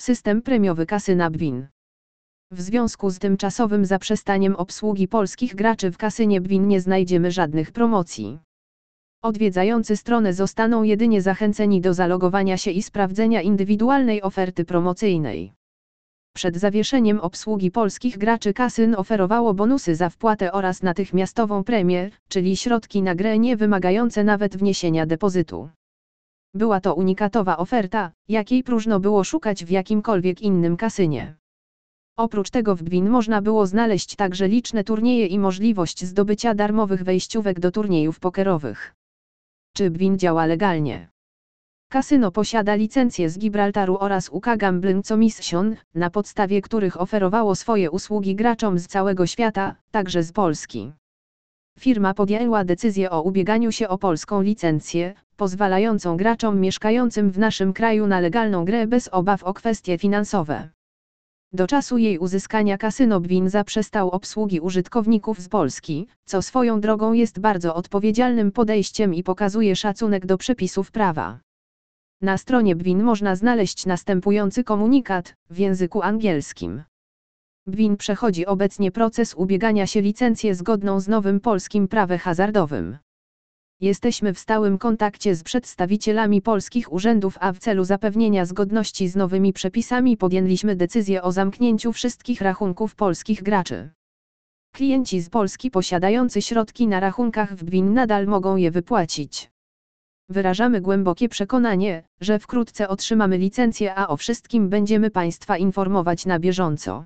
System premiowy kasyna Bwin. W związku z tymczasowym zaprzestaniem obsługi polskich graczy w kasynie Bwin nie znajdziemy żadnych promocji. Odwiedzający stronę zostaną jedynie zachęceni do zalogowania się i sprawdzenia indywidualnej oferty promocyjnej. Przed zawieszeniem obsługi polskich graczy kasyn oferowało bonusy za wpłatę oraz natychmiastową premię, czyli środki na grę nie wymagające nawet wniesienia depozytu. Była to unikatowa oferta, jakiej próżno było szukać w jakimkolwiek innym kasynie. Oprócz tego w Gwin można było znaleźć także liczne turnieje i możliwość zdobycia darmowych wejściówek do turniejów pokerowych. Czy Gwin działa legalnie? Kasyno posiada licencję z Gibraltaru oraz UK Gambling Commission, na podstawie których oferowało swoje usługi graczom z całego świata, także z Polski. Firma podjęła decyzję o ubieganiu się o polską licencję, pozwalającą graczom mieszkającym w naszym kraju na legalną grę bez obaw o kwestie finansowe. Do czasu jej uzyskania kasyno Bwin zaprzestał obsługi użytkowników z Polski, co swoją drogą jest bardzo odpowiedzialnym podejściem i pokazuje szacunek do przepisów prawa. Na stronie Bwin można znaleźć następujący komunikat w języku angielskim. Bwin przechodzi obecnie proces ubiegania się licencję zgodną z nowym polskim prawem hazardowym. Jesteśmy w stałym kontakcie z przedstawicielami polskich urzędów, a w celu zapewnienia zgodności z nowymi przepisami podjęliśmy decyzję o zamknięciu wszystkich rachunków polskich graczy. Klienci z Polski posiadający środki na rachunkach w Bwin nadal mogą je wypłacić. Wyrażamy głębokie przekonanie, że wkrótce otrzymamy licencję, a o wszystkim będziemy Państwa informować na bieżąco.